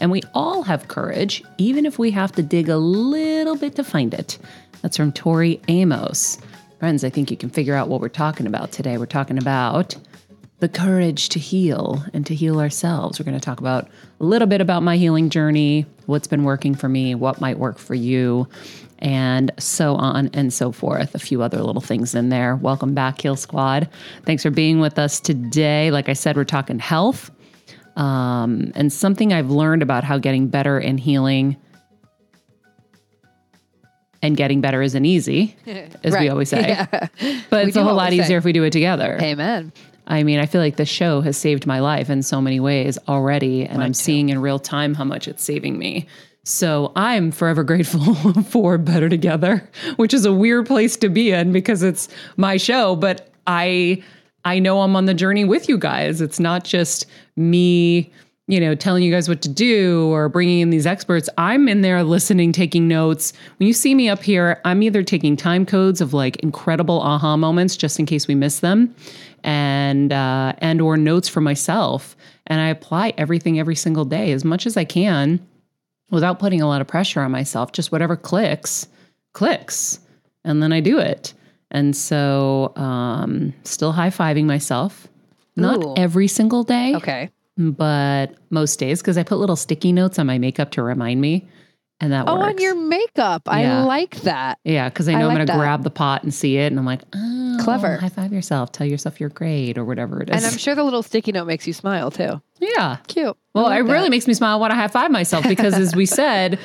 and we all have courage, even if we have to dig a little bit to find it. That's from Tori Amos. Friends, I think you can figure out what we're talking about today. We're talking about the courage to heal and to heal ourselves. We're going to talk about a little bit about my healing journey, what's been working for me, what might work for you, and so on and so forth. A few other little things in there. Welcome back, Heal Squad. Thanks for being with us today. Like I said, we're talking health. Um, and something I've learned about how getting better and healing and getting better isn't easy, as right. we always say. Yeah. But we it's a whole lot easier say. if we do it together. Amen. I mean, I feel like the show has saved my life in so many ways already, and Mine I'm too. seeing in real time how much it's saving me. So I'm forever grateful for Better Together, which is a weird place to be in because it's my show, but I I know I'm on the journey with you guys. It's not just me, you know, telling you guys what to do or bringing in these experts. I'm in there listening, taking notes. When you see me up here, I'm either taking time codes of like incredible aha moments just in case we miss them and uh, and or notes for myself and I apply everything every single day as much as I can without putting a lot of pressure on myself. Just whatever clicks, clicks. And then I do it. And so, um, still high fiving myself. Not Ooh. every single day. Okay. But most days because I put little sticky notes on my makeup to remind me. And that oh, works. on your makeup. Yeah. I like that. Yeah, because I know I am going to grab the pot and see it. And I'm like, oh, clever. High five yourself. Tell yourself you're great or whatever it is. And I'm sure the little sticky note makes you smile too. Yeah. Cute. Well, like it that. really makes me smile when I high five myself because, as we said,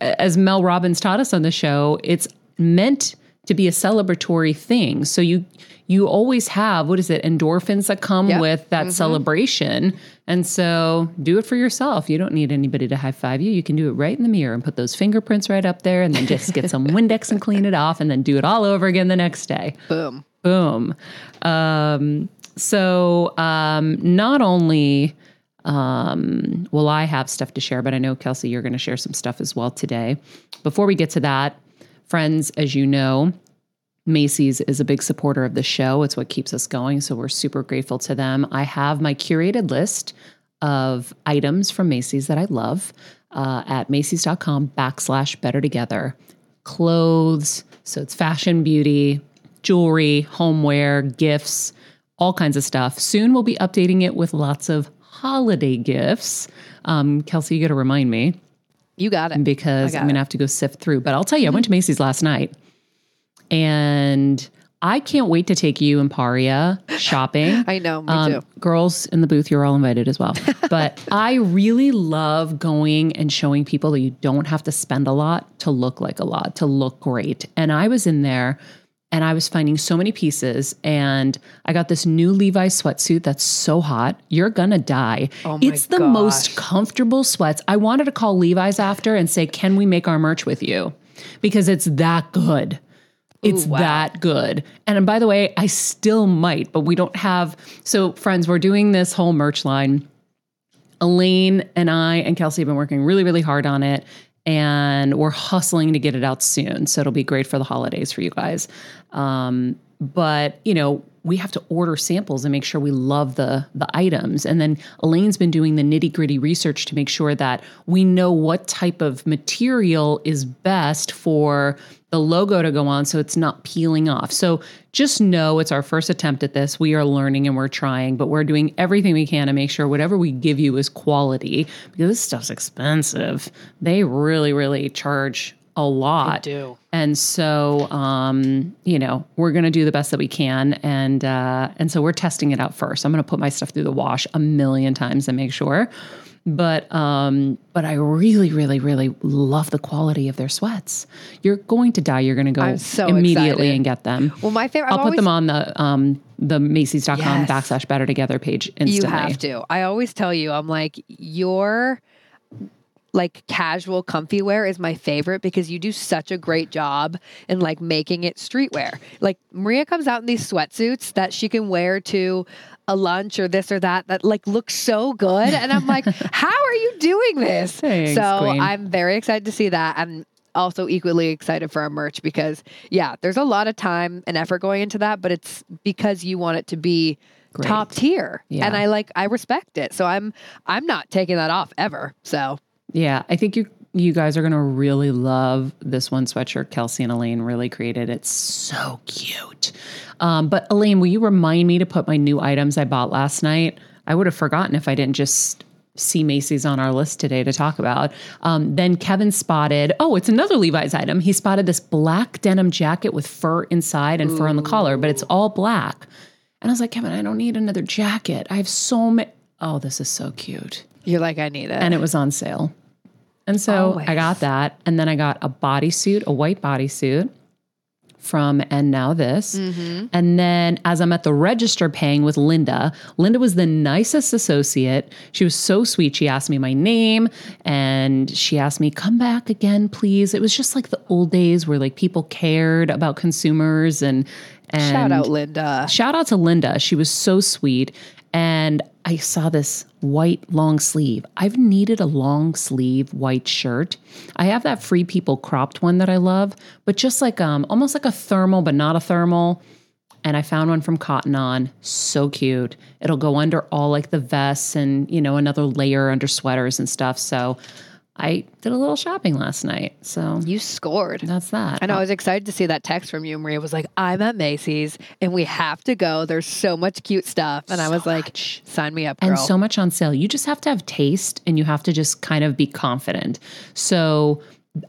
as Mel Robbins taught us on the show, it's meant to be a celebratory thing. So you you always have what is it endorphins that come yep. with that mm-hmm. celebration. And so do it for yourself. You don't need anybody to high five you. You can do it right in the mirror and put those fingerprints right up there and then just get some windex and clean it off and then do it all over again the next day. Boom. Boom. Um, so um, not only um, will i have stuff to share but i know kelsey you're going to share some stuff as well today. Before we get to that Friends, as you know, Macy's is a big supporter of the show. It's what keeps us going. So we're super grateful to them. I have my curated list of items from Macy's that I love uh, at Macy's.com backslash better together. Clothes, so it's fashion, beauty, jewelry, homeware, gifts, all kinds of stuff. Soon we'll be updating it with lots of holiday gifts. Um, Kelsey, you got to remind me. You got it. Because I'm going to have to go sift through. But I'll tell you, I went to Macy's last night and I can't wait to take you and Paria shopping. I know, me um, too. Girls in the booth, you're all invited as well. but I really love going and showing people that you don't have to spend a lot to look like a lot, to look great. And I was in there and I was finding so many pieces. And I got this new Levi's sweatsuit that's so hot. You're gonna die. Oh it's the gosh. most comfortable sweats. I wanted to call Levi's after and say, Can we make our merch with you? Because it's that good. It's Ooh, wow. that good. And by the way, I still might, but we don't have. So, friends, we're doing this whole merch line. Elaine and I and Kelsey have been working really, really hard on it. And we're hustling to get it out soon. So it'll be great for the holidays for you guys. Um, but, you know, we have to order samples and make sure we love the the items. And then Elaine's been doing the nitty gritty research to make sure that we know what type of material is best for the logo to go on so it's not peeling off. So just know it's our first attempt at this. We are learning and we're trying, but we're doing everything we can to make sure whatever we give you is quality because this stuff's expensive. They really, really charge a lot. do. And so, um, you know, we're going to do the best that we can, and uh, and so we're testing it out first. I'm going to put my stuff through the wash a million times and make sure. But um, but I really, really, really love the quality of their sweats. You're going to die. You're going to go so immediately excited. and get them. Well, my favorite. I'll put them on the um, the Macy's.com Yes. backslash better together page instantly. You have to. I always tell you, I'm like your like casual comfy wear is my favorite because you do such a great job in like making it streetwear. Like Maria comes out in these sweatsuits that she can wear to a lunch or this or that that like looks so good and I'm like, "How are you doing this?" Thanks, so, queen. I'm very excited to see that. I'm also equally excited for our merch because yeah, there's a lot of time and effort going into that, but it's because you want it to be Great. top tier. Yeah. And I like I respect it. So I'm I'm not taking that off ever. So Yeah, I think you you guys are going to really love this one sweatshirt Kelsey and Elaine really created. It's so cute. Um, but Elaine, will you remind me to put my new items I bought last night? I would have forgotten if I didn't just see Macy's on our list today to talk about. Um, then Kevin spotted, oh, it's another Levi's item. He spotted this black denim jacket with fur inside and fur on the collar, but it's all black. And I was like, Kevin, I don't need another jacket. I have so many. Oh, this is so cute you're like, I need it. and it was on sale. And so oh Always. I got that. And then I got a bodysuit, a white bodysuit from And Now This. Mm-hmm. And then as I'm at the register paying with Linda, Linda was the nicest associate. She was so sweet. She asked me my name and she asked me, come back again, please. It was just like the old days where like people cared about consumers and and Shout out Linda. Shout out to Linda. She was so sweet. And I saw this white long sleeve. I've needed a long sleeve white shirt. I have that Free People cropped one that I love, but just like um almost like a thermal, but not a thermal. And I found one from Cotton On. So cute. It'll go under all like the vests and, you know, another layer under sweaters and stuff. So I did a little shopping last night. So You scored. that's that. I know. I was excited to see that text from you. Maria was like, I'm at Macy's and we have to go. There's so much cute stuff. And I was like, much. sign me up, girl. and so much on sale. You just have to have taste and you have to just kind of be confident. So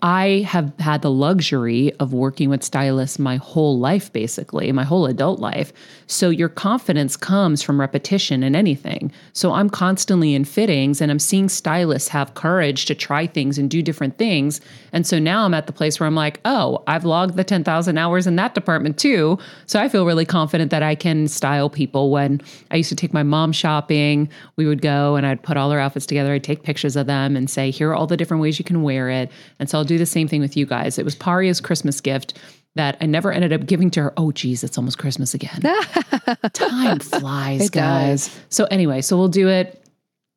I have had the luxury of working with stylists my whole life, basically, my whole adult life. So your confidence comes from repetition in anything. So I'm constantly in fittings and I'm seeing stylists have courage to try things and do different things. And so now I'm at the place where I'm like, oh, I've logged the 10,000 hours in that department too. So I feel really confident that I can style people. When I used to take my mom shopping, we would go and I'd put all her outfits together. I'd take pictures of them and say, here are all the different ways you can wear it. And so I'll do the same thing with you guys. It was Paria's Christmas gift that I never ended up giving to her. Oh, geez, it's almost Christmas again. Time flies, It guys. does. So anyway, so we'll do it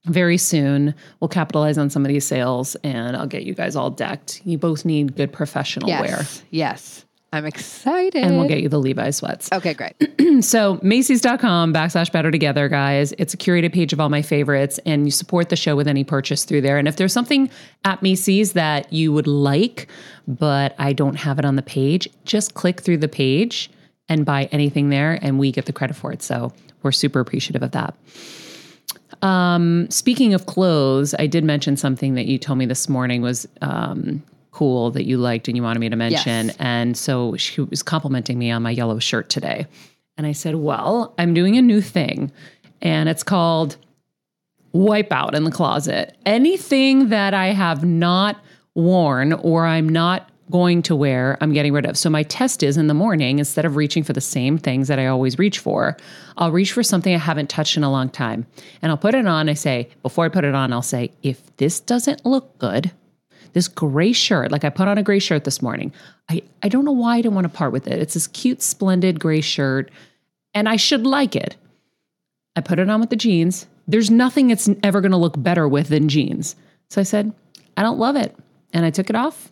very soon. We'll capitalize on some of these sales and I'll get you guys all decked. You both need good professional yes. wear. Yes. I'm excited. And we'll get you the Levi sweats. Okay, great. So Macy's.com backslash better together, guys. It's a curated page of all my favorites, and you support the show with any purchase through there. And if there's something at Macy's that you would like, but I don't have it on the page, just click through the page and buy anything there, and we get the credit for it. So we're super appreciative of that. Um, speaking of clothes, I did mention something that you told me this morning was um, cool that you liked and you wanted me to mention. Yes. And so she was complimenting me on my yellow shirt today. And I said, Well, I'm doing a new thing, and it's called Wipe Out in the Closet. Anything that I have not worn or I'm not going to wear, I'm getting rid of. So my test is in the morning, instead of reaching for the same things that I always reach for, I'll reach for something I haven't touched in a long time. And I'll put it on. I say, before I put it on, I'll say, if this doesn't look good, this gray shirt, like I put on a gray shirt this morning. I, I don't know why I didn't want to part with it. It's this cute, splendid gray shirt, and I should like it. I put it on with the jeans. There's nothing it's ever going to look better with than jeans. So I said, I don't love it. And I took it off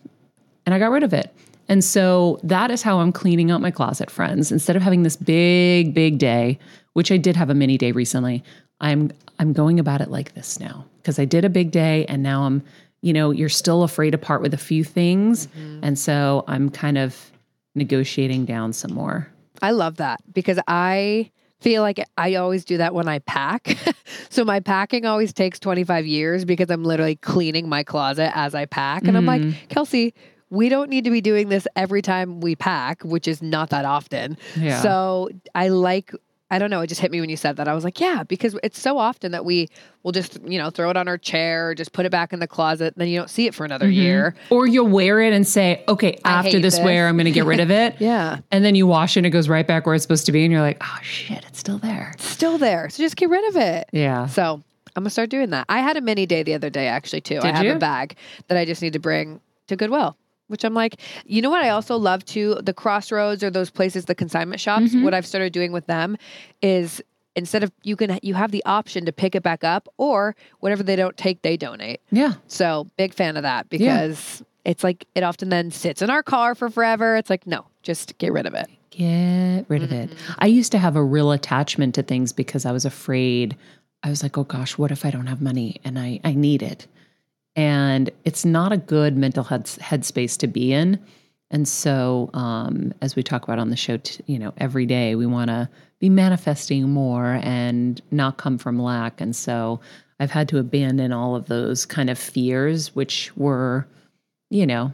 and I got rid of it. And so that is how I'm cleaning out my closet, friends. Instead of having this big, big day, which I did have a mini day recently, I'm I'm going about it like this now because I did a big day and now I'm, you know, you're still afraid to part with a few things. Mm-hmm. And so I'm kind of negotiating down some more. I love that because I feel like I always do that when I pack. so my packing always takes 25 years because I'm literally cleaning my closet as I pack. And mm. I'm like, mm-hmm. Kelsey, we don't need to be doing this every time we pack, which is not that often. Yeah. So I like I don't know, it just hit me when you said that. I was like, yeah, because it's so often that we will just, you know, throw it on our chair, just put it back in the closet, then you don't see it for another mm-hmm. year. Or you'll wear it and say, okay, after this, this, wear, I'm going to get rid of it. yeah. And then you wash it and it goes right back where it's supposed to be. And you're like, oh shit, it's still there. It's still there. So just get rid of it. Yeah. So I'm going to start doing that. I had a mini day the other day, actually, too. Did I have you? a bag that I just need to bring to Goodwill which I'm like, you know what? I also love too the crossroads or those places, the consignment shops. Mm-hmm. What I've started doing with them is instead of you can you have the option to pick it back up or whatever they don't take, they donate. Yeah. So big fan of that because yeah. it's like it often then sits in our car for forever. It's like no, just get rid of it. Get rid mm-hmm. of it. Mm-hmm. I used to have a real attachment to things because I was afraid. I was like, oh gosh, what if I don't have money and I I need it and it's not a good mental head headspace to be in. And so, um, as we talk about on the show, t- you know, every day we want to be manifesting more and not come from lack. And so, I've had to abandon all of those kind of fears, which were, you know,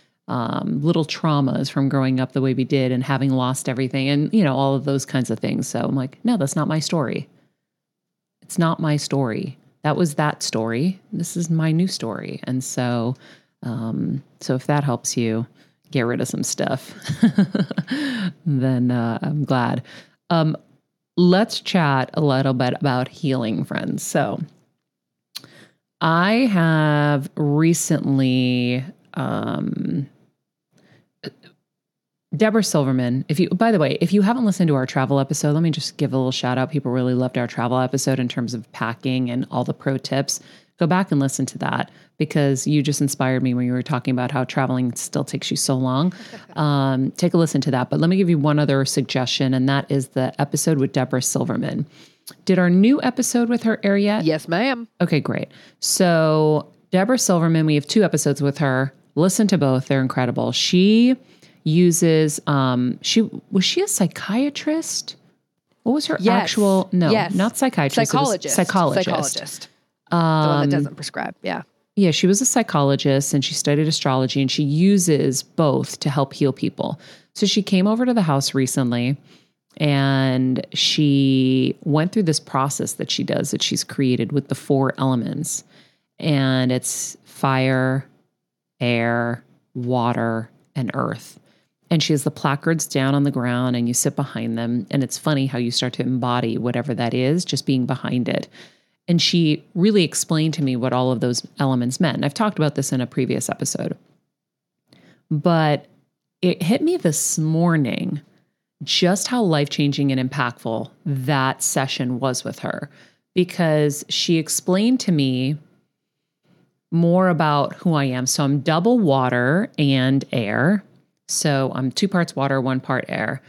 um, little traumas from growing up the way we did and having lost everything and, you know, all of those kinds of things. So I'm like, no, that's not my story. It's not my story. That was that story. This is my new story. And so, um, so if that helps you get rid of some stuff, then uh, I'm glad. Um, let's chat a little bit about healing, friends. So, I have recently um, Debra Silverman, if you, by the way, if you haven't listened to our travel episode, let me just give a little shout out. People really loved our travel episode in terms of packing and all the pro tips. Go back and listen to that because you just inspired me when you were talking about how traveling still takes you so long. Um, take a listen to that. But let me give you one other suggestion, and that is the episode with Debra Silverman. Did our new episode with her air yet? Yes, ma'am. Okay, great. So, Debra Silverman, we have two episodes with her. Listen to both, they're incredible. She uses um she was she a psychiatrist? What was her Yes. actual no, Yes. not psychiatrist. Psychologist. Psychologist. Psychologist. the one that doesn't prescribe. Yeah. Yeah, she was a psychologist and she studied astrology and she uses both to help heal people. So she came over to the house recently and she went through this process that she does that she's created with the four elements. And it's fire, air, water, and earth. And she has the placards down on the ground and you sit behind them. And it's funny how you start to embody whatever that is, just being behind it. And she really explained to me what all of those elements meant. And I've talked about this in a previous episode. But it hit me this morning just how life changing and impactful that session was with her because she explained to me more about who I am. So I'm double water and air. So I'm two parts water, one part air.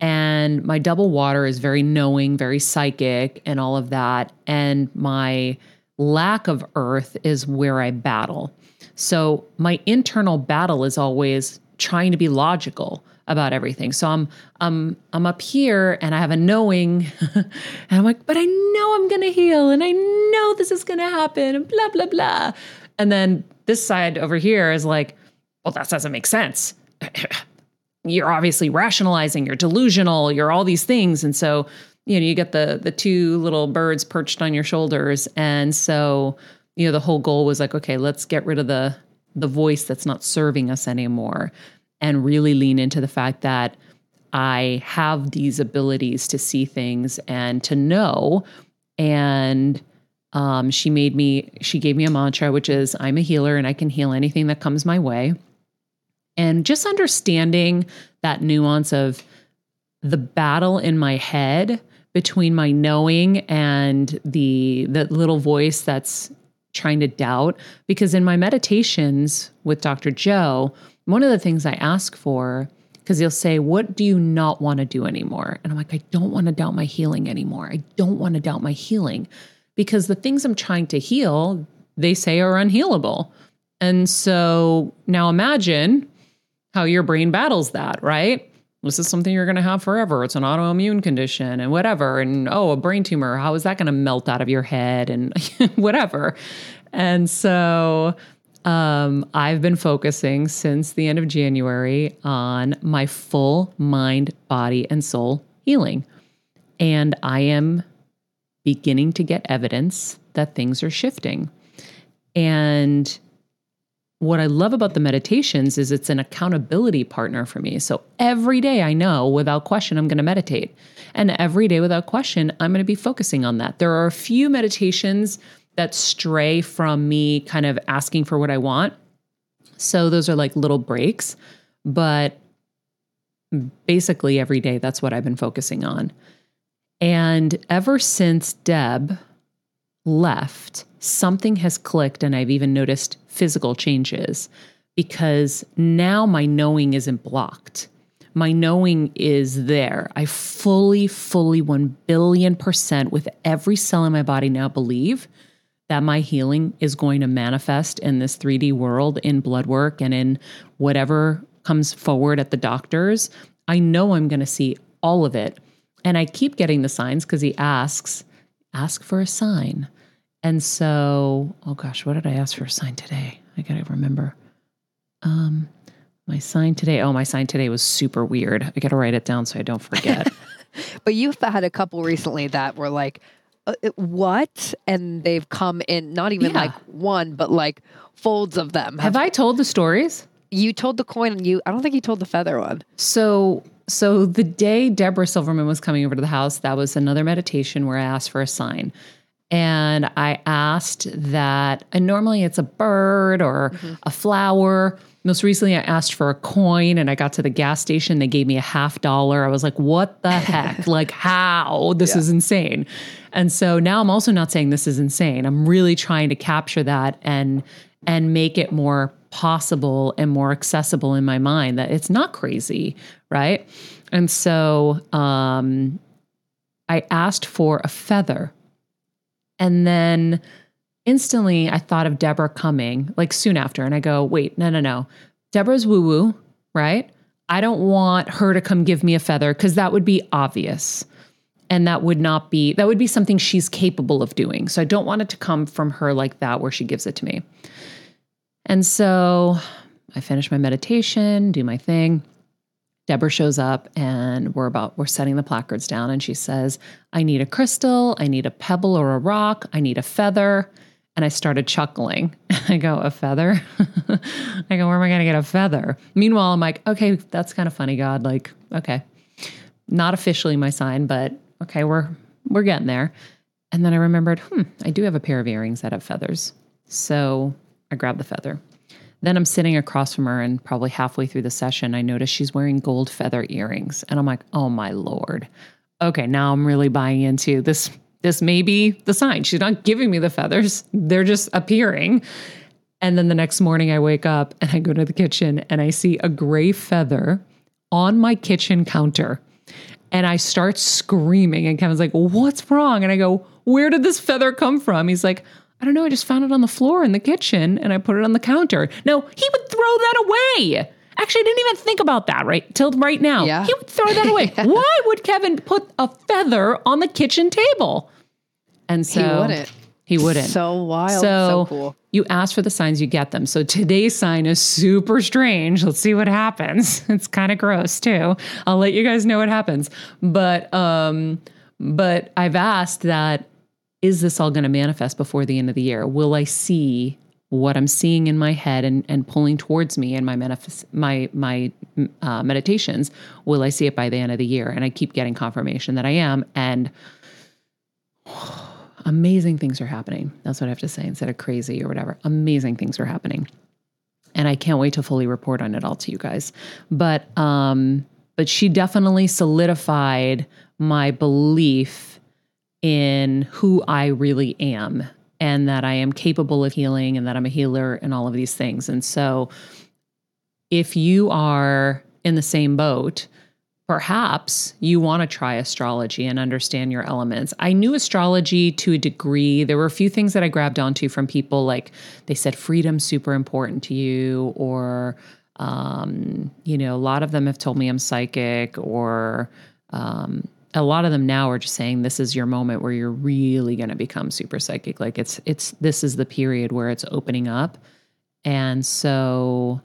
And my double water is very knowing, very psychic, and all of that. And my lack of earth is where I battle. So my internal battle is always trying to be logical about everything. So I'm I'm I'm up here and I have a knowing and I'm like, but I know I'm to heal and I know this is to happen and blah blah blah. And then this side over here is like, well that doesn't make sense. you're obviously rationalizing, you're delusional, you're all these things and so you know, you get the the two little birds perched on your shoulders and so you know the whole goal was like okay, let's get rid of the the voice that's not serving us anymore and really lean into the fact that I have these abilities to see things and to know. And um, she made me, she gave me a mantra, which is I'm a healer and I can heal anything that comes my way. And just understanding that nuance of the battle in my head between my knowing and the the little voice that's trying to doubt because in my meditations with Dr. Joe, one of the things I ask for because he'll say, "What do you not want to do anymore?" And I'm like, "I don't want to doubt my healing anymore. I don't want to doubt my healing." Because the things I'm trying to heal, they say are unhealable. And so now imagine how your brain battles that, right? This is something you're going to have forever. It's an autoimmune condition and whatever. And oh, a brain tumor. How is that going to melt out of your head and whatever? And so um, I've been focusing since the end of January on my full mind, body, and soul healing. And I am beginning to get evidence that things are shifting. And what I love about the meditations is it's an accountability partner for me. So every day I know without question I'm going to meditate. And every day without question I'm going to be focusing on that. There are a few meditations that stray from me kind of asking for what I want. So those are like little breaks, but basically every day that's what I've been focusing on. And ever since Deb left, something has clicked, and I've even noticed physical changes because now my knowing isn't blocked. My knowing is there. I fully, fully 1 billion percent with every cell in my body now believe that my healing is going to manifest in this 3D world in blood work and in whatever comes forward at the doctors. I know I'm going to see all of it. And I keep getting the signs because he asks, ask for a sign. And so, oh gosh, what did I ask for a sign today? I gotta remember. Um, my sign today. Oh, my sign today was super weird. I gotta write it down so I don't forget. But you've had a couple recently that were like, uh, what? And they've come in not even Yeah. like one, but like folds of them. Have I told the stories? you told the coin and you, I don't think you told the feather one. So, so the day Debra Silverman was coming over to the house, that was another meditation where I asked for a sign. And I asked that, and normally it's a bird or a flower. Most recently, I asked for a coin and I got to the gas station. They gave me a half dollar. I was like, what the heck? like, how? This is insane. And so now I'm also not saying this is insane. I'm really trying to capture that and and make it more possible and more accessible in my mind that it's not crazy, right? And so um, I asked for a feather. And then instantly I thought of Debra coming, like soon after. And I go, wait, no, no, no. Debra's woo woo, right? I don't want her to come give me a feather because that would be obvious. And that would not be, that would be something she's capable of doing. So I don't want it to come from her like that, where she gives it to me. And so I finish my meditation, do my thing. Debra shows up and we're about we're setting the placards down and she says, "I need a crystal, I need a pebble or a rock, I need a feather." And I started chuckling. I go, "A feather?" I go, "Where am I going to get a feather?" Meanwhile, I'm like, "Okay, that's kind of funny, God. Like, okay. Not officially my sign, but okay, we're we're getting there." And then I remembered, "Hmm, I do have a pair of earrings that have feathers." So, I grabbed the feather. Then I'm sitting across from her, and probably halfway through the session, I notice she's wearing gold feather earrings. And I'm like, oh my Lord. Okay, now I'm really buying into this. This may be the sign. She's not giving me the feathers, they're just appearing. And then the next morning, I wake up and I go to the kitchen and I see a gray feather on my kitchen counter. And I start screaming, and Kevin's like, What's wrong? And I go, Where did this feather come from? He's like, I don't know. I just found it on the floor in the kitchen and I put it on the counter. No, he would throw that away. Actually, I didn't even think about that right till right now. Yeah. He would throw that away. Why would Kevin put a feather on the kitchen table? And so he wouldn't. He wouldn't. So wild. So, So, cool. you ask for the signs, you get them. So today's sign is super strange. Let's see what happens. It's kind of gross too. I'll let you guys know what happens. But um, but I've asked that is this all going to manifest before the end of the year? Will I see what I'm seeing in my head and, and pulling towards me in my manifest my my uh, meditations? Will I see it by the end of the year? And I keep getting confirmation that I am. And amazing things are happening. That's what I have to say instead of crazy or whatever. Amazing things are happening. And I can't wait to fully report on it all to you guys. But um but she definitely solidified my belief in who I really am and that I am capable of healing and that I'm a healer and all of these things. And so if you are in the same boat, perhaps you want to try astrology and understand your elements. I knew astrology to a degree. There were a few things that I grabbed onto from people like they said freedom's super important to you or um, you know, a lot of them have told me I'm psychic or um, a lot of them now are just saying this is your moment where you're really going to become super psychic. Like it's it's this is the period where it's opening up. And so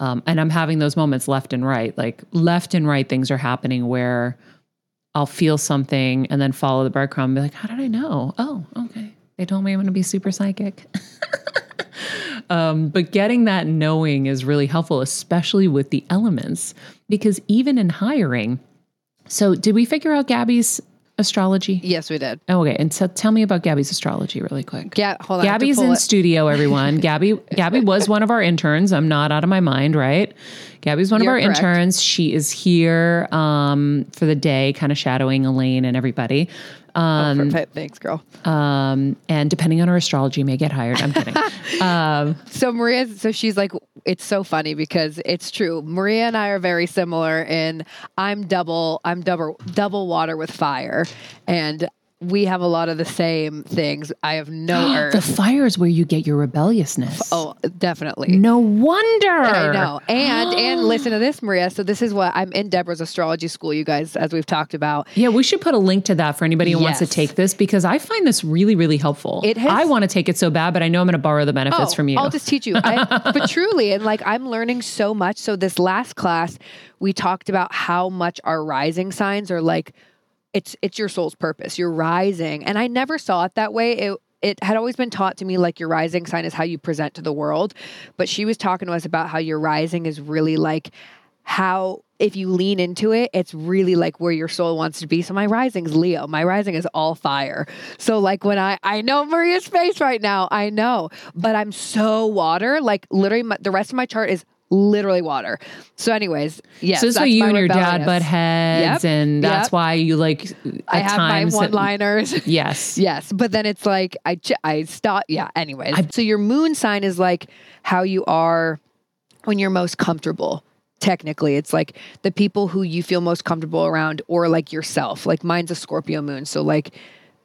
um, and I'm having those moments left and right. Like left and right things are happening where I'll feel something and then follow the breadcrumb and be like, how did I know? Oh, okay. They told me I'm going to be super psychic. um, but getting that knowing is really helpful, especially with the elements, because even in hiring, so did we figure out Gabby's astrology? Yes, we did. Oh, okay. And so tell me about Gabby's astrology really quick. Yeah, hold on. I have to Gabby's in it. studio, everyone. Gabby Gabby was one of our interns. I'm not out of my mind, right? Gabby's one You're of our correct. interns. She is here um, for the day, kind of shadowing Elaine and everybody. Um, Perfect. Thanks, girl. um, and depending on her astrology, may get hired. I'm kidding. um, So Maria, so she's like, it's so funny because it's true. Maria and I are very similar in I'm double, I'm double, double water with fire, and we have a lot of the same things. I have no earth. the fire is where you get your rebelliousness. Oh, definitely. no wonder. I know. And and listen to this, Maria. So this is what I'm in Debra's astrology school, you guys, as we've talked about. Yeah, we should put a link to that for anybody who wants to take this because I find this really, really helpful. It has- I want to take it so bad, but I know I'm going to borrow the benefits oh, from you. Oh, I'll just teach you. I, but truly, and like I'm learning so much. So this last class, we talked about how much our rising signs are like it's it's your soul's purpose. You're rising. And I never saw it that way. It it had always been taught to me like your rising sign is how you present to the world. But she was talking to us about how your rising is really like how if you lean into it, it's really like where your soul wants to be. So my rising's Leo. My rising is all fire. So like when I I know Maria's face right now, I know, but I'm so water. Like literally, my, the rest of my chart is literally water. So, anyways, yes. So why you and your dad butt heads, Yep, and that's yep. why you like. I have times my one-liners. Yes. Yes, but then it's like I ch- I stop. Yeah. Anyways, I- so your moon sign is like how you are when you're most comfortable. Technically, it's like the people who you feel most comfortable around, or like yourself. Like mine's a Scorpio moon, so like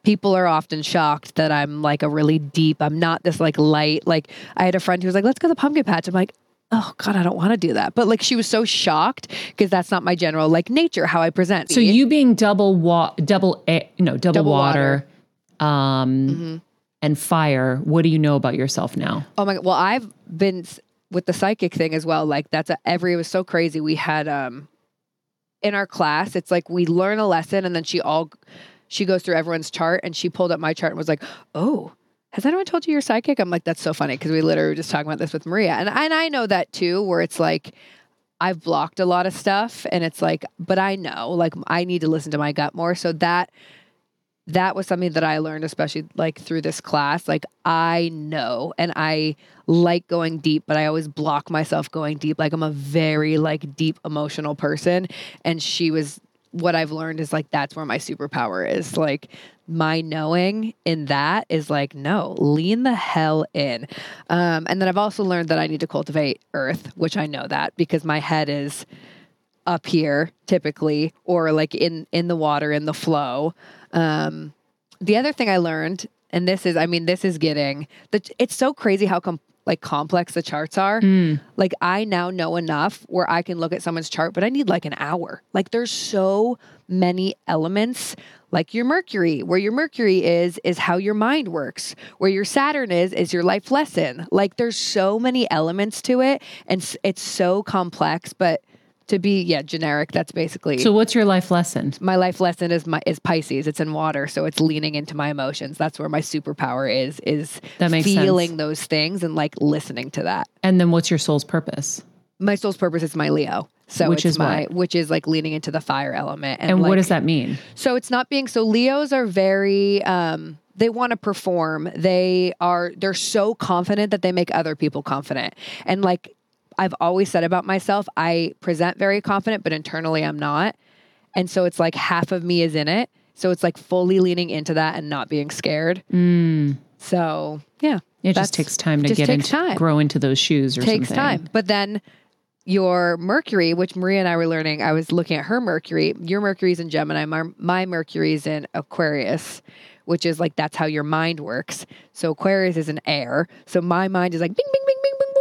people are often shocked that I'm like a really deep. I'm not this like light. Like I had a friend who was like, "Let's go to the pumpkin patch." I'm like. Oh God, I don't want to do that. But like she was so shocked because that's not my general like nature, how I present. So you being double wa- double a- no double, Double water, um, Mhm. and fire. What do you know about yourself now? Oh my god. Well, I've been with the psychic thing as well. Like that's a every it was so crazy. We had um in our class, it's like we learn a lesson and then she all she goes through everyone's chart and she pulled up my chart and was like, "Oh, has anyone told you you're psychic?" I'm like, "That's so funny because we literally were just talking about this with Maria." And and I know that too where it's like I've blocked a lot of stuff and it's like, but I know like I need to listen to my gut more. So that that was something that I learned, especially like through this class. Like I know and I like going deep, but I always block myself going deep. Like I'm a very like deep emotional person. And she was what I've learned is like that's where my superpower is. Like my knowing in that is like, no, lean the hell in. Um, and then I've also learned that I need to cultivate earth, which I know that because my head is up here typically or like in in the water in the flow um the other thing i learned and this is i mean this is getting the it's so crazy how com- like complex the charts are mm. like i now know enough where i can look at someone's chart but i need like an hour. Like there's so many elements like your mercury. Where your mercury is is how your mind works. Where your saturn is is your life lesson. Like there's so many elements to it and it's so complex but to be yeah generic that's basically So what's your life lesson? my life lesson is my is Pisces. It's in water, so it's leaning into my emotions. That's where my superpower is is That makes sense. feeling those things and like listening to that. And then what's your soul's purpose? My soul's purpose is my Leo. So Which is my what? which is like leaning into the fire element. And like, what does that mean? so it's not being so Leos are very um they want to perform. They are they're so confident that they make other people confident. And like I've always said about myself, I present very confident, but internally I'm not. And so it's like half of me is in it. So it's like fully leaning into that and not being scared. Mm. So yeah. It just takes time to get into time. grow into those shoes or takes something. time. But then your Mercury, which Maria and I were learning, I was looking at her Mercury. Your Mercury's in Gemini. My, my Mercury's in Aquarius, which is like that's how your mind works. So Aquarius is an air. So my mind is like bing, bing,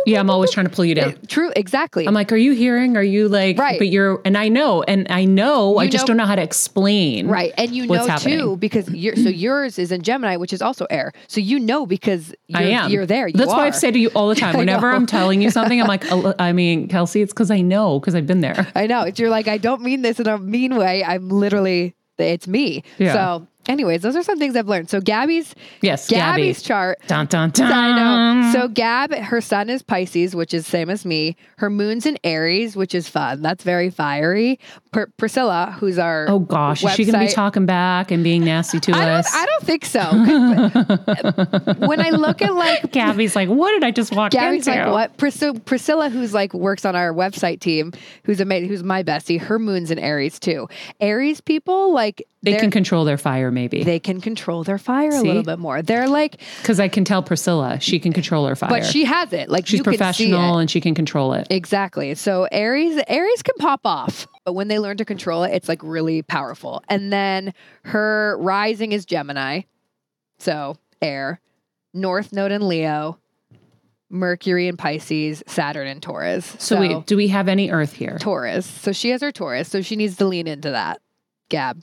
Yeah, I'm always trying to pull you down. True, exactly. I'm like, are you hearing? Are you like, Right. but you're, and I know, and I know, I just know- don't know how to explain. Right. And you know happening. too, because you're so yours is in Gemini, which is also air. So you know because you're, I am. you're there. You That's why. I've said to you all the time. Whenever. I'm telling you something, I'm like, "Oh, I mean, Kelsey, it's because I know, because I've been there. I know. It's you're like, I don't mean this in a mean way. I'm literally it's me. Yeah. So anyways, those are some things I've learned. So Gabby's Yes, Gabby's Gabby. chart Dun, dun, dun. I know. So Gab, her sun is Pisces, which is same as me. Her moon's in Aries, which is fun. That's very fiery. Pr- Priscilla, who's our Oh gosh, is she going to be talking back and being nasty to I us? I don't think so. when I look at like Gabby's like, what did I just walk Gabby's into? like, what? Priscilla, Priscilla, who's like works on our website team, who's amazing, who's my bestie. Her moon's in Aries too. Aries people like They can control their fire, maybe. they can control their fire a little bit more. They're like, Because I can tell Priscilla, she can control her fire. but she has it. Like She's see professional and she can control it. Exactly. So Aries Aries can pop off, but when they learn to control it, it's like really powerful. And then her rising is Gemini. So air, North Node in Leo, Mercury and Pisces, Saturn and Taurus. So, wait, do we have any Earth here? Taurus. So she has her Taurus. So she needs to lean into that. Gab.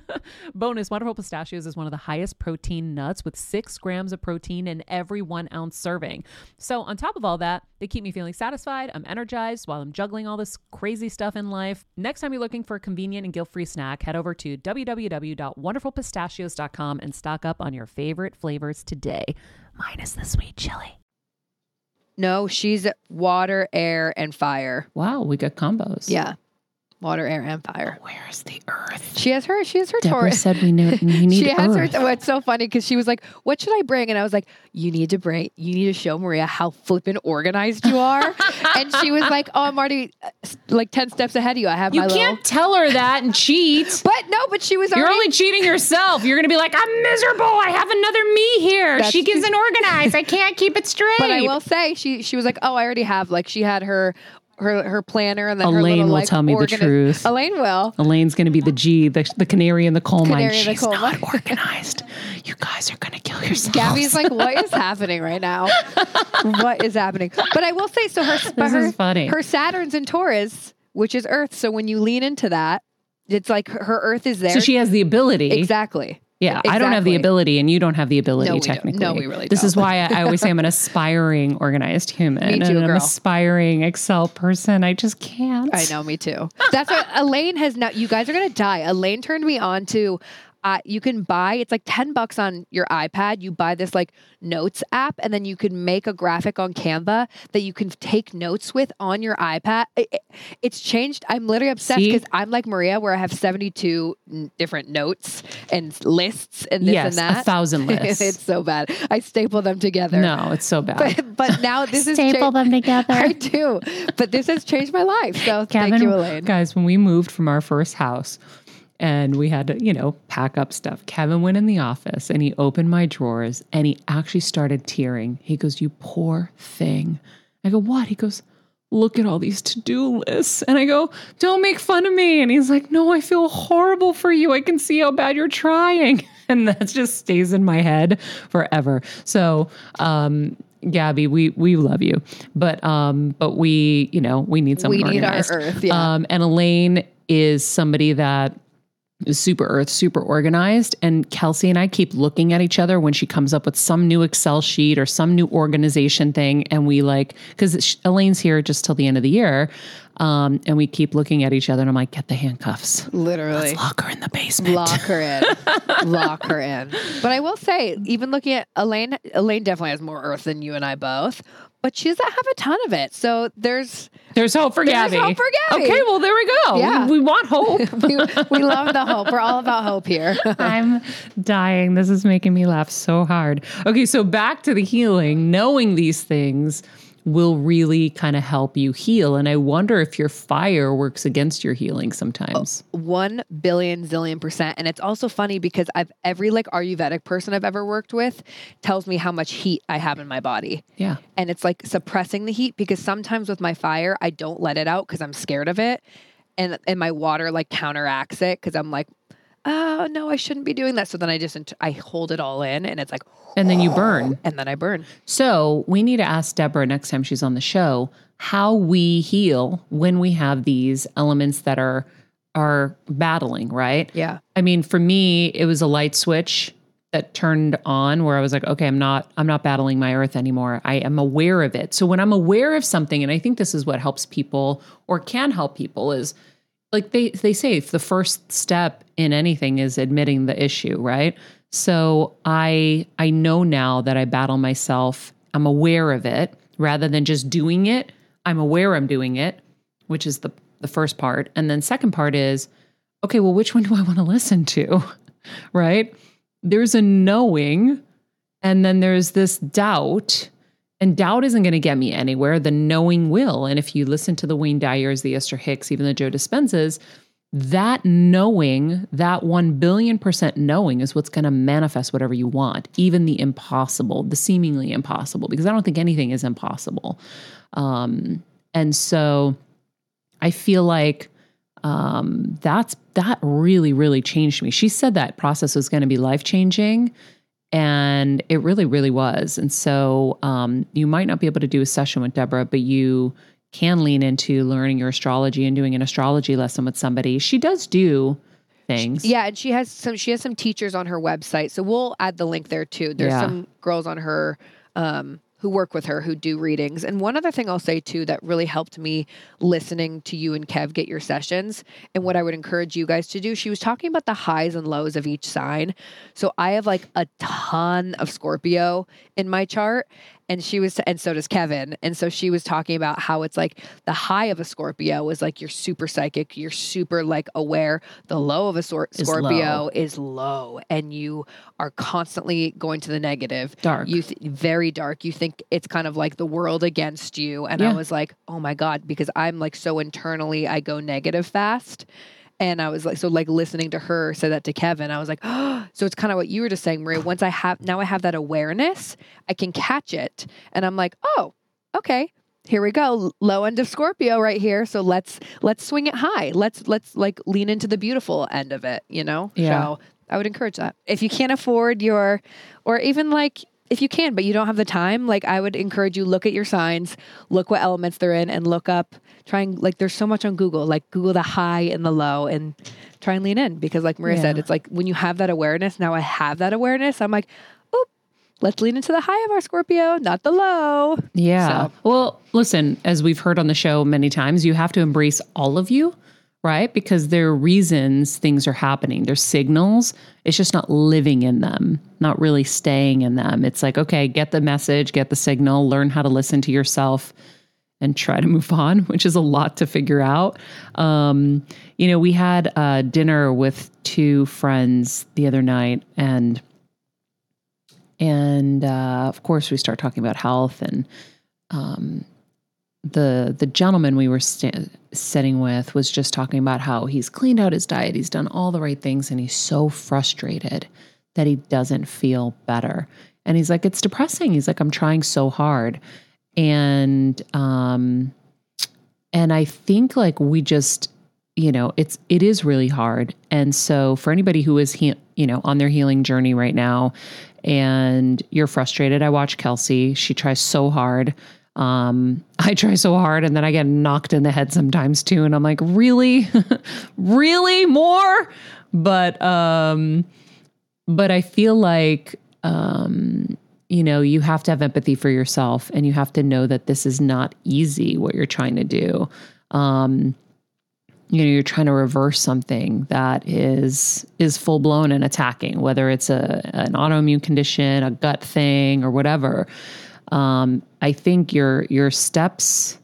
Bonus Wonderful Pistachios is one of the highest protein nuts with six grams of protein in every one ounce serving. So, on top of all that, they keep me feeling satisfied. I'm energized while I'm juggling all this crazy stuff in life. Next time you're looking for a convenient and guilt free snack, head over to www.wonderfulpistachios.com and stock up on your favorite flavors today, minus the sweet chili. No, she's water, air, and fire. Wow, we got combos. Yeah. Water, air, and fire. Where's the earth? She has her. She has her Debra Taurus. said we knew we need she has earth. her. Well, it's so funny because she was like, "What should I bring?" And I was like, "You need to bring. You need to show Maria how flippin' organized you are." and she was like, "Oh, I'm already uh, like ten steps ahead of you. I have you my You can't little." tell her that and cheat. But no, but she was You're already. only cheating yourself. You're going to be like, I'm miserable. I have another me here. That's she isn't true. organized. I can't keep it straight. but I will say, she she was like, "Oh, I already have." Like she had her her her planner and then her Elaine little, will like, tell me the truth. Elaine will. Elaine's going to be the G, the, the canary in the coal mine. Canary in the She's coal not mine. organized. You guys are going to kill yourselves. Gabby's like, what is happening right now? what is happening? But I will say, so her but This her, is funny. her Saturn's in Taurus, which is Earth. So when you lean into that, it's like her, her Earth is there. so she has the ability. exactly. Yeah, I don't have the ability, and you don't have the ability. No, we don't. technically, No, we really This is don't. why I, I always say I'm an aspiring organized human, Me too, and I'm girl. aspiring Excel person. I just can't. I know, me too. That's what Elaine has now. You guys are gonna die. Elaine turned me on to. Uh, you can buy it's like 10 bucks on your ipad you buy this like notes app and then you can make a graphic on canva that you can take notes with on your ipad It- it- it's changed i'm literally obsessed because i'm like maria where i have 72 n- different notes and lists and this Yes, and a thousand lists. it's so bad i staple them together No, it's so bad. but, but now this is Staple them together. I do, but this has changed my life. So Kevin, thank you, Elaine. guys, when we moved from our first house and we had to, you know, pack up stuff, Kevin went in the office and he opened my drawers and he actually started tearing. He goes, You poor thing. I go, What? He goes, Look at all these to do lists. And I go, Don't make fun of me. And he's like, No, I feel horrible for you. I can see how bad you're trying. And that just stays in my head forever. So, um, Gabby, we we love you, but um, but we you know we need someone We need our earth, yeah. Um, and Elaine is somebody that super earth, super organized. And Kelsey and I keep looking at each other when she comes up with some new Excel sheet or some new organization thing. And we like, because Elaine's here just till the end of the year. Um, and we keep looking at each other and I'm like, get the handcuffs. Literally. Lock her in the basement. Lock her in. Lock her in. But I will say, even looking at Elaine, Elaine definitely has more earth than you and I both, but she doesn't have a ton of it. So there's, There's hope for Gabby. There's hope for Gabby. Okay, well, there we go. Yeah. We, we want hope. we, we love the hope. We're all about hope here. I'm dying. This is making me laugh so hard. Okay, so back to the healing. Knowing these things will really kind of help you heal. And I wonder if your fire works against your healing sometimes. Oh, one billion zillion percent. And it's also funny because I've every like Ayurvedic person I've ever worked with tells me how much heat I have in my body. Yeah. and it's like suppressing the heat because sometimes with my fire I don't let it out because I'm scared of it and and my water like counteracts it because I'm like, oh no, I shouldn't be doing that. So then I just I hold it all in, and it's like, And then you burn. and then I burn. So we need to ask Debra next time she's on the show how we heal when we have these elements that are are battling, right? Yeah. I mean, for me, it was a light switch that turned on where I was like, okay, I'm not I'm not battling my earth anymore. I am aware of it. So when I'm aware of something, and I think this is what helps people or can help people is like they they say if the first step in anything is admitting the issue, right? So I I know now that I battle myself. I'm aware of it rather than just doing it. I'm aware I'm doing it, which is the the first part. And then second part is okay, well which one do I want to listen to? right? There's a knowing and then there's this doubt. And doubt isn't going to get me anywhere. The knowing will. And if you listen to the Wayne Dyers, the Esther Hicks, even the Joe Dispenzas, that knowing, that 1 billion percent knowing is what's going to manifest whatever you want, even the impossible, the seemingly impossible, because I don't think anything is impossible. Um, and so I feel like um, that's that really, really changed me. She said that process was going to be life changing. And it really, really was. And so um, you might not be able to do a session with Debra, but you can lean into learning your astrology and doing an astrology lesson with somebody. She does do things. Yeah, and she has some she has some teachers on her website. So we'll add the link there too. There's Yeah. some girls on her um who work with her who do readings. And one other thing I'll say too that really helped me listening to you and Kev get your sessions and what I would encourage you guys to do. She was talking about the highs and lows of each sign. So I have like a ton of Scorpio in my chart and she was and so does Kevin. And so she was talking about how it's like the high of a Scorpio is like you're super psychic, you're super like aware. The low of a sor- Is Scorpio low. is low and you are constantly going to the negative Dark. you th- very dark you think it's kind of like the world against you and i was like oh my god because i'm like so internally i go negative fast and i was like so like listening to her say that to kevin i was like oh so it's kind of what you were just saying maria. Once i have now i have that awareness i can catch it. And i'm like oh okay here we go. Low end of scorpio right here. So let's let's swing it high. Let's let's like lean into the beautiful end of it you know? Yeah. so i would encourage that. If you can't afford your or even like if you can but you don't have the time like i would encourage you look at your signs look what elements they're in and look up try and like there's so much on google like google the high and the low and try and lean in because like maria said it's like when you have that awareness now i have that awareness i'm like oh let's lean into the high of our scorpio not the low Yeah. So- Well, listen, as we've heard on the show many times, you have to embrace all of you, right? Because there are reasons things are happening. There's signals. It's just not living in them, not really staying in them. It's like, okay, get the message, get the signal, learn how to listen to yourself and try to move on, which is a lot to figure out. Um, you know, we had uh, dinner with two friends the other night and and uh, of course we start talking about health and um, the the gentleman we were sitting with was just talking about how he's cleaned out his diet he's done all the right things and he's so frustrated that he doesn't feel better. And he's like it's depressing. He's like i'm trying so hard and um and i think like we just you know it's it is really hard. And so for anybody who is he, you know on their healing journey right now and you're frustrated i watch kelsey. She tries so hard. Um i try so hard and then i get knocked in the head sometimes too. And i'm like really? Really more? But um but i feel like um you know you have to have empathy for yourself and you have to know that this is not easy what you're trying to do. Um you know you're trying to reverse something that is is full blown and attacking whether it's a an autoimmune condition a gut thing or whatever. Um i think your your steps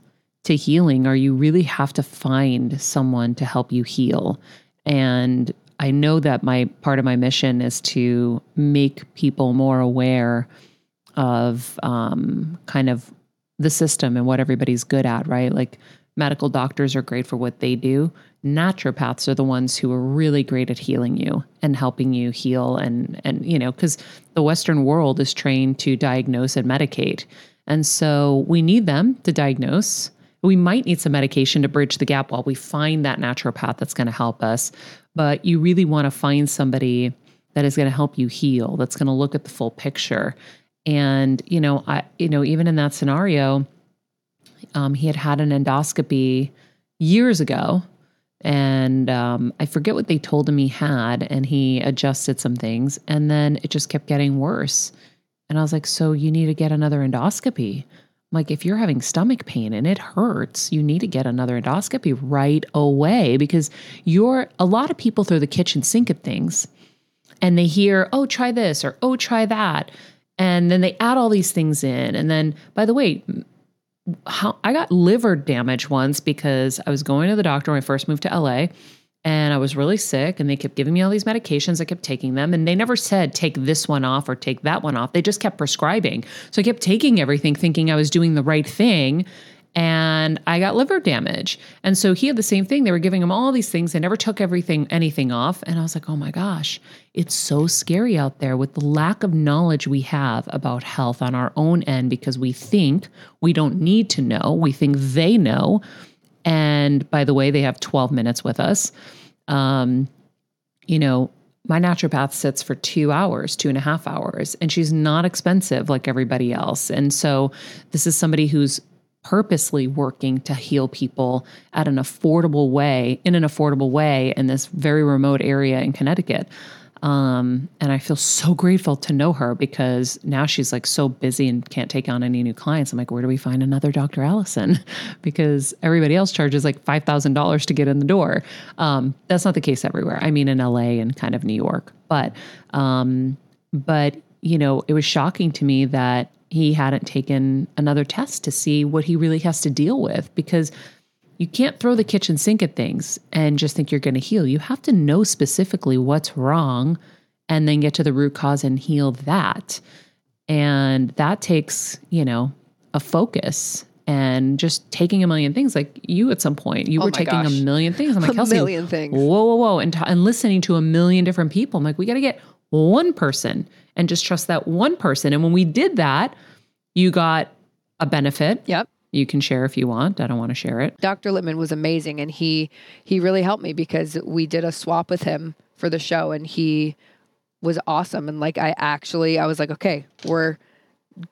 to healing are you really have to find someone to help you heal. And i know that my part of my mission is to make people more aware of um, kind of the system and what everybody's good at, right? Like medical doctors are great for what they do. Naturopaths are the ones who are really great at healing you and helping you heal and and you know, cuz the western world is trained to diagnose and medicate. And so we need them to diagnose we might need some medication to bridge the gap while we find that naturopath that's going to help us. But you really want to find somebody that is going to help you heal, that's going to look at the full picture. And, you know, I, you know, even in that scenario, um, he had had an endoscopy years ago and um, I forget what they told him he had, and he adjusted some things, and then it just kept getting worse. And I was like, "So you need to get another endoscopy." I'm like, if you're having stomach pain and it hurts, you need to get another endoscopy right away because you're a lot of people throw the kitchen sink at things, and they hear, "Oh, try this," or "Oh, try that," and then they add all these things in, and then by the way how I got liver damage once because I was going to the doctor when I first moved to LA and I was really sick and they kept giving me all these medications. I kept taking them and they never said take this one off or take that one off. They just kept prescribing. So I kept taking everything thinking I was doing the right thing and I got liver damage. And so he had the same thing. They were giving him all these things. They never took everything, anything off. And I was like, oh my gosh, it's so scary out there with the lack of knowledge we have about health on our own end because we think we don't need to know. We think they know. And by the way, they have 12 minutes with us. Um, you know, my naturopath sits for two hours, two and a half hours, and she's not expensive like everybody else. And so this is somebody who's purposely working to heal people at an affordable way, in an affordable way, in this very remote area in Connecticut. Um, and I feel so grateful to know her because now she's like so busy and can't take on any new clients. I'm like, where do we find another Dr. Allison? because everybody else charges like $5,000 to get in the door. Um, that's not the case everywhere. I mean, in LA and kind of New York. But, um, but, you know, it was shocking to me that he hadn't taken another test to see what he really has to deal with because you can't throw the kitchen sink at things and just think you're going to heal. You have to know specifically what's wrong and then get to the root cause and heal that. And that takes, you know, a focus and just taking a million things. Like you at some point, you Oh were taking gosh. a million things. I'm like, A Kelsey, million things. Whoa, whoa, whoa. And, t- and listening to a million different people. I'm like, we got to get one person and just trust that one person. And when we did that, you got a benefit. Yep. You can share if you want. I don't want to share it. Dr. Littman was amazing and he he really helped me because we did a swap with him for the show and he was awesome and like I actually I was like okay, we're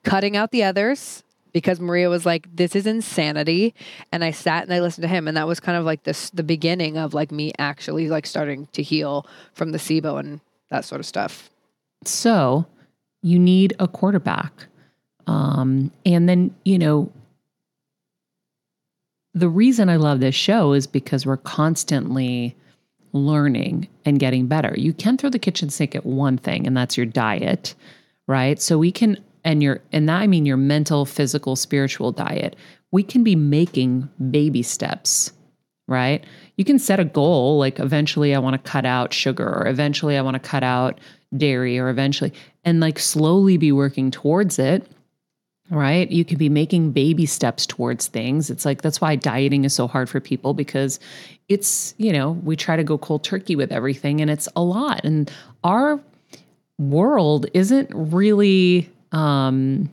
cutting out the others because Maria was like this is insanity and I sat and I listened to him and that was kind of like this the beginning of like me actually like starting to heal from the SIBO and that sort of stuff. So you need a quarterback. Um, and then, you know, the reason I love this show is because we're constantly learning and getting better. You can throw the kitchen sink at one thing, and that's your diet, right? So we can, and your, and that I mean your mental, physical, spiritual diet. We can be making baby steps, right? You can set a goal like eventually I want to cut out sugar, or eventually I want to cut out dairy, or eventually, and like slowly be working towards it right? You could be making baby steps towards things. It's like that's why dieting is so hard for people because it's, you know, we try to go cold turkey with everything and it's a lot. And our world isn't really um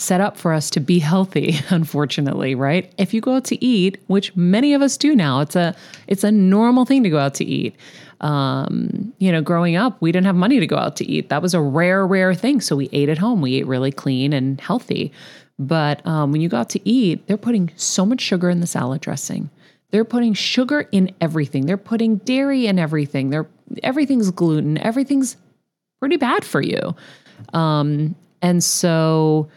set up for us to be healthy unfortunately right if you go out to eat which many of us do now it's a it's a normal thing to go out to eat um, you know, growing up, we didn't have money to go out to eat. That was a rare, rare thing. So we ate at home. We ate really clean and healthy. But um, when you go out to eat, they're putting so much sugar in the salad dressing. They're putting sugar in everything. They're putting dairy in everything. They're everything's gluten. Everything's pretty bad for you. Um, and so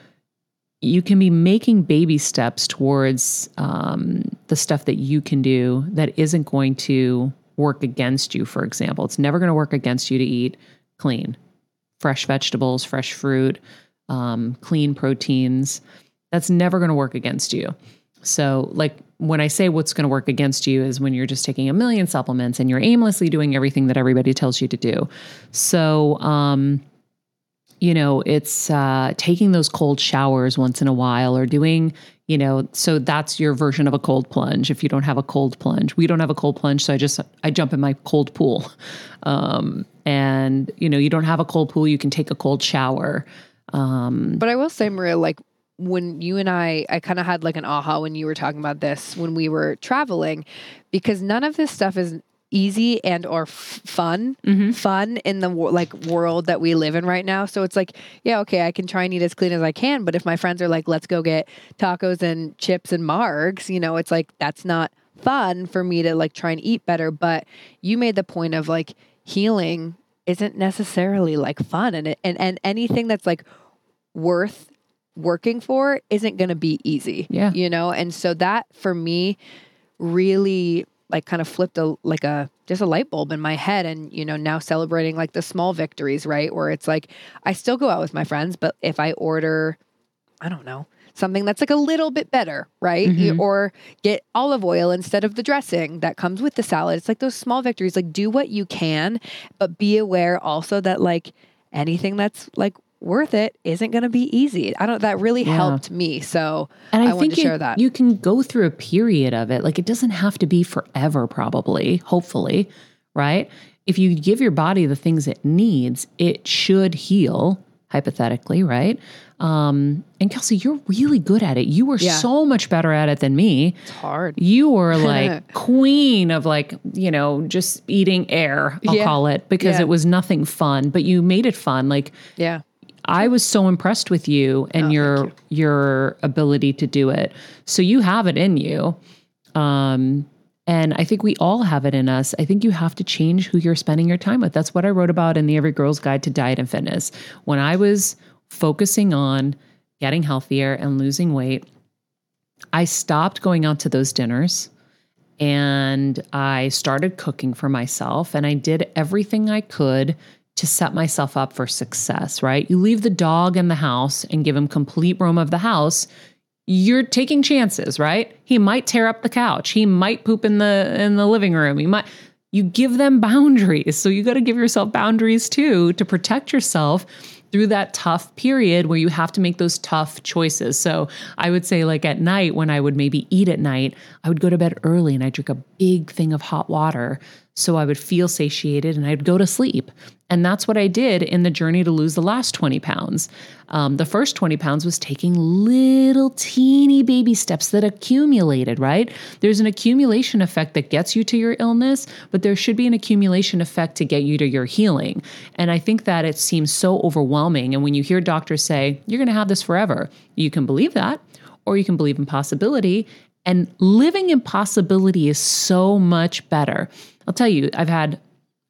you can be making baby steps towards um, the stuff that you can do that isn't going to work against you, for example. It's never going to work against you to eat clean, fresh vegetables, fresh fruit, um, clean proteins. That's never going to work against you. So, like when I say what's going to work against you is when you're just taking a million supplements and you're aimlessly doing everything that everybody tells you to do. So, um, you know, it's uh, taking those cold showers once in a while or doing, you know, so that's your version of a cold plunge. If you don't have a cold plunge, we don't have a cold plunge. So I just, I jump in my cold pool. Um, and, you know, you don't have a cold pool, you can take a cold shower. Um, But I will say, Maria, like when you and I, I kind of had like an aha when you were talking about this when we were traveling, because none of this stuff is easy and or f- fun mm-hmm. fun in the like world that we live in right now. So it's like yeah okay i can try and eat as clean as i can but if my friends are like let's go get tacos and chips and margs you know it's like that's not fun for me to like try and eat better. But you made the point of like healing isn't necessarily like fun and it, and and anything that's like worth working for isn't going to be easy Yeah. you know? And so that for me really like kind of flipped a like a just a light bulb in my head and you know now celebrating like the small victories right? Where it's like i still go out with my friends but if i order i don't know something that's like a little bit better right? You- mm-hmm. or get olive oil instead of the dressing that comes with the salad. It's like those small victories like do what you can but be aware also that like anything that's like worth it isn't going to be easy i don't that really helped me so And I, wanted think to share it- that you can go through a period of it. Like it doesn't have to be forever, probably, hopefully, right? If you give your body the things it needs, it should heal, hypothetically, right? Um, and Kelsey, you're really good at it. You were Yeah. so much better at it than me. it's hard You were like queen of like, you know, just eating air, I'll Yeah. call it, because Yeah. it was nothing fun, but you made it fun. Like yeah I was so impressed with you and your your ability to do it. So you have it in you. Um and I think we all have it in us. I think you have to change who you're spending your time with. That's what I wrote about in the Every Girl's Guide to Diet and Fitness. When I was focusing on getting healthier and losing weight, I stopped going out to those dinners and I started cooking for myself and I did everything I could to set myself up for success, right? You leave the dog in the house and give him complete roam of the house, you're taking chances, right? He might tear up the couch. He might poop in the in the living room. He might you give them boundaries. So you got to give yourself boundaries too to protect yourself through that tough period where you have to make those tough choices. So I would say like at night when I would maybe eat at night, I would go to bed early and I drink a big thing of hot water so I would feel satiated and I'd go to sleep. And that's what I did in the journey to lose the last 20 pounds. Um, the first 20 pounds was taking little teeny baby steps that accumulated, right? There's an accumulation effect that gets you to your illness, but there should be an accumulation effect to get you to your healing. And I think that it seems so overwhelming. And when you hear doctors say, you're going to have this forever, you can believe that, or you can believe in possibility. And living in possibility is so much better. I'll tell you, I've had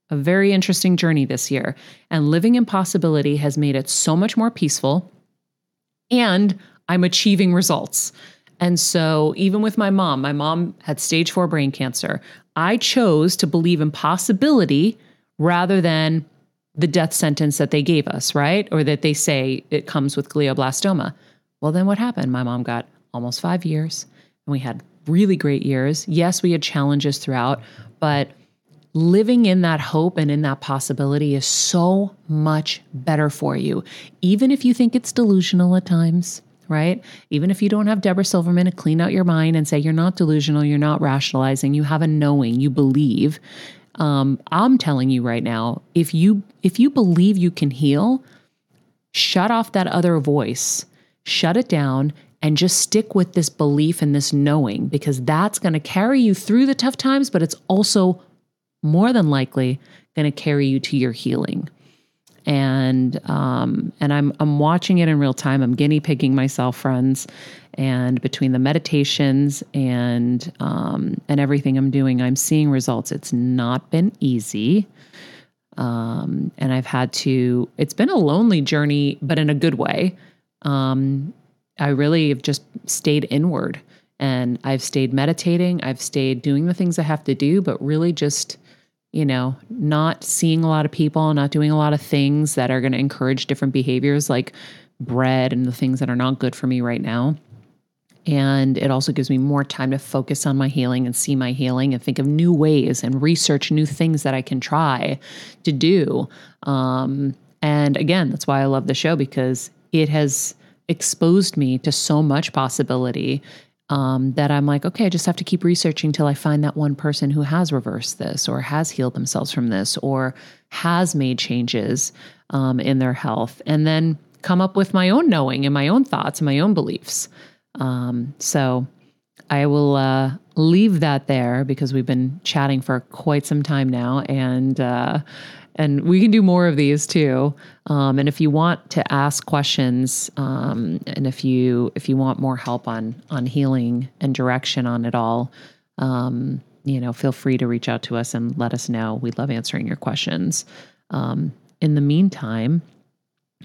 a very interesting journey this year, and living in possibility has made it so much more peaceful. And I'm achieving results. And so, even with my mom, my mom had stage four brain cancer. I chose to believe in possibility rather than the death sentence that they gave us, right? Or that they say it comes with glioblastoma. Well, then what happened? My mom got almost five years and we had really great years. Yes, we had challenges throughout, but living in that hope and in that possibility is so much better for you. Even if you think it's delusional at times, right? Even if you don't have Debra Silverman to clean out your mind and say you're not delusional, you're not rationalizing, you have a knowing, you believe. Um, I'm telling you right now, if you if you believe you can heal, shut off that other voice, shut it down, and just stick with this belief and this knowing because that's going to carry you through the tough times, but it's also more than likely going to carry you to your healing. And um, and I'm I'm watching it in real time. I'm guinea pigging myself, friends, and between the meditations and um, and everything I'm doing, I'm seeing results. It's not been easy, um, and I've had to. It's been a lonely journey, but in a good way. Um, I really have just stayed inward, and I've stayed meditating. I've stayed doing the things I have to do, but really just you know, not seeing a lot of people, not doing a lot of things that are going to encourage different behaviors like bread and the things that are not good for me right now. And it also gives me more time to focus on my healing and see my healing and think of new ways and research new things that I can try to do. Um, and again, that's why I love the show because it has exposed me to so much possibility um, that I'm like, okay, I just have to keep researching till I find that one person who has reversed this or has healed themselves from this or has made changes um, in their health. And then come up with my own knowing and my own thoughts and my own beliefs. Um, so I will uh, leave that there because we've been chatting for quite some time now, and uh, and we can do more of these too. Um, and if you want to ask questions, um, and if you if you want more help on on healing and direction on it all, um, you know, feel free to reach out to us and let us know. We love answering your questions. Um, in the meantime,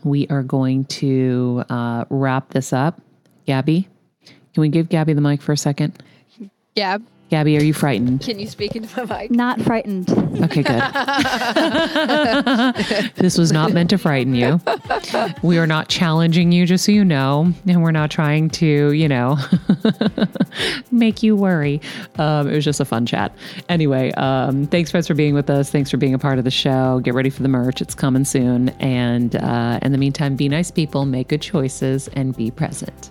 we are going to uh, wrap this up. Gabby, can we give Gabby the mic for a second? Yeah. Gabby, are you frightened? Can you speak into my mic? Not frightened. Okay, good. this was not meant to frighten you. We are not challenging you, just so you know. And we're not trying to, you know, make you worry. Um, it was just a fun chat. Anyway, um, thanks, friends, for being with us. Thanks for being a part of the show. Get ready for the merch, it's coming soon. And uh, in the meantime, be nice people, make good choices, and be present.